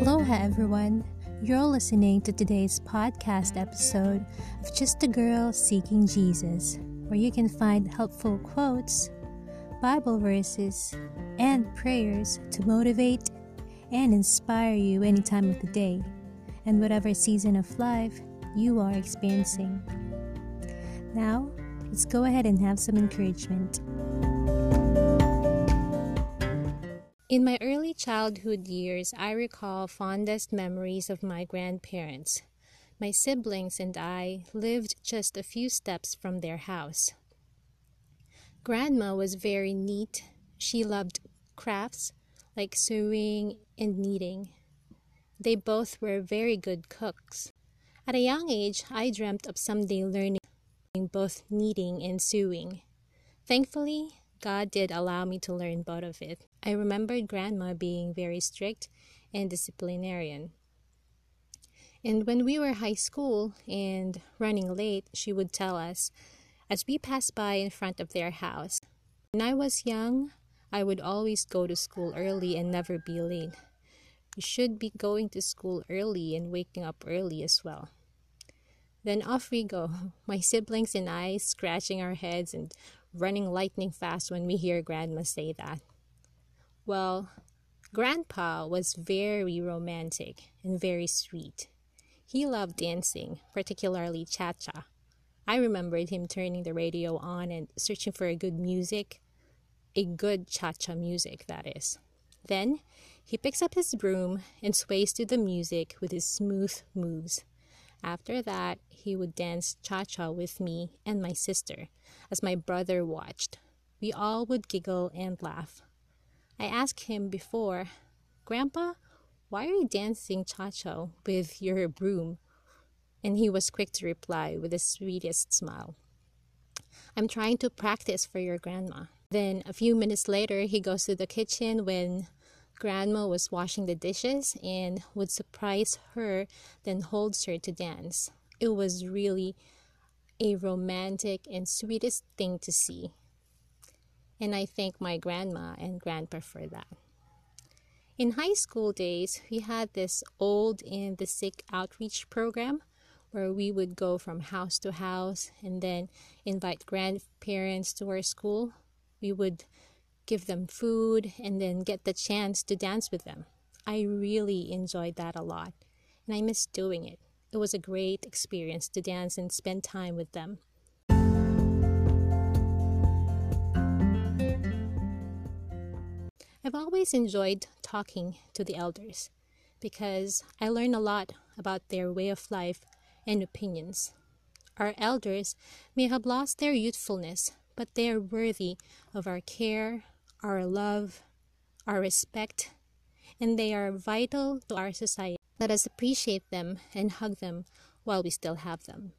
Aloha, everyone. You're listening to today's podcast episode of Just a Girl Seeking Jesus, where you can find helpful quotes, Bible verses, and prayers to motivate and inspire you any time of the day and whatever season of life you are experiencing. Now, let's go ahead and have some encouragement. In my early childhood years, I recall fondest memories of my grandparents. My siblings and I lived just a few steps from their house. Grandma was very neat. She loved crafts like sewing and knitting. They both were very good cooks. At a young age, I dreamt of someday learning both knitting and sewing. Thankfully, God did allow me to learn both of it. I remembered grandma being very strict and disciplinarian. And when we were high school and running late, she would tell us as we passed by in front of their house. When I was young, I would always go to school early and never be late. You should be going to school early and waking up early as well. Then off we go, my siblings and I scratching our heads and running lightning fast when we hear Grandma say that. Well, Grandpa was very romantic and very sweet. He loved dancing, particularly cha cha. I remembered him turning the radio on and searching for a good music, a good cha cha music, that is. Then he picks up his broom and sways to the music with his smooth moves. After that, he would dance cha cha with me and my sister as my brother watched. We all would giggle and laugh. I asked him before, Grandpa, why are you dancing cha cha with your broom? And he was quick to reply with the sweetest smile. I'm trying to practice for your grandma. Then a few minutes later, he goes to the kitchen when grandma was washing the dishes and would surprise her, then holds her to dance. It was really a romantic and sweetest thing to see. And I thank my grandma and grandpa for that. In high school days, we had this old and the sick outreach program where we would go from house to house and then invite grandparents to our school. We would give them food, and then get the chance to dance with them. I really enjoyed that a lot, and I miss doing it. It was a great experience to dance and spend time with them. I've always enjoyed talking to the elders because I learn a lot about their way of life and opinions. Our elders may have lost their youthfulness, but they are worthy of our care, our love, our respect, and they are vital to our society. Let us appreciate them and hug them while we still have them.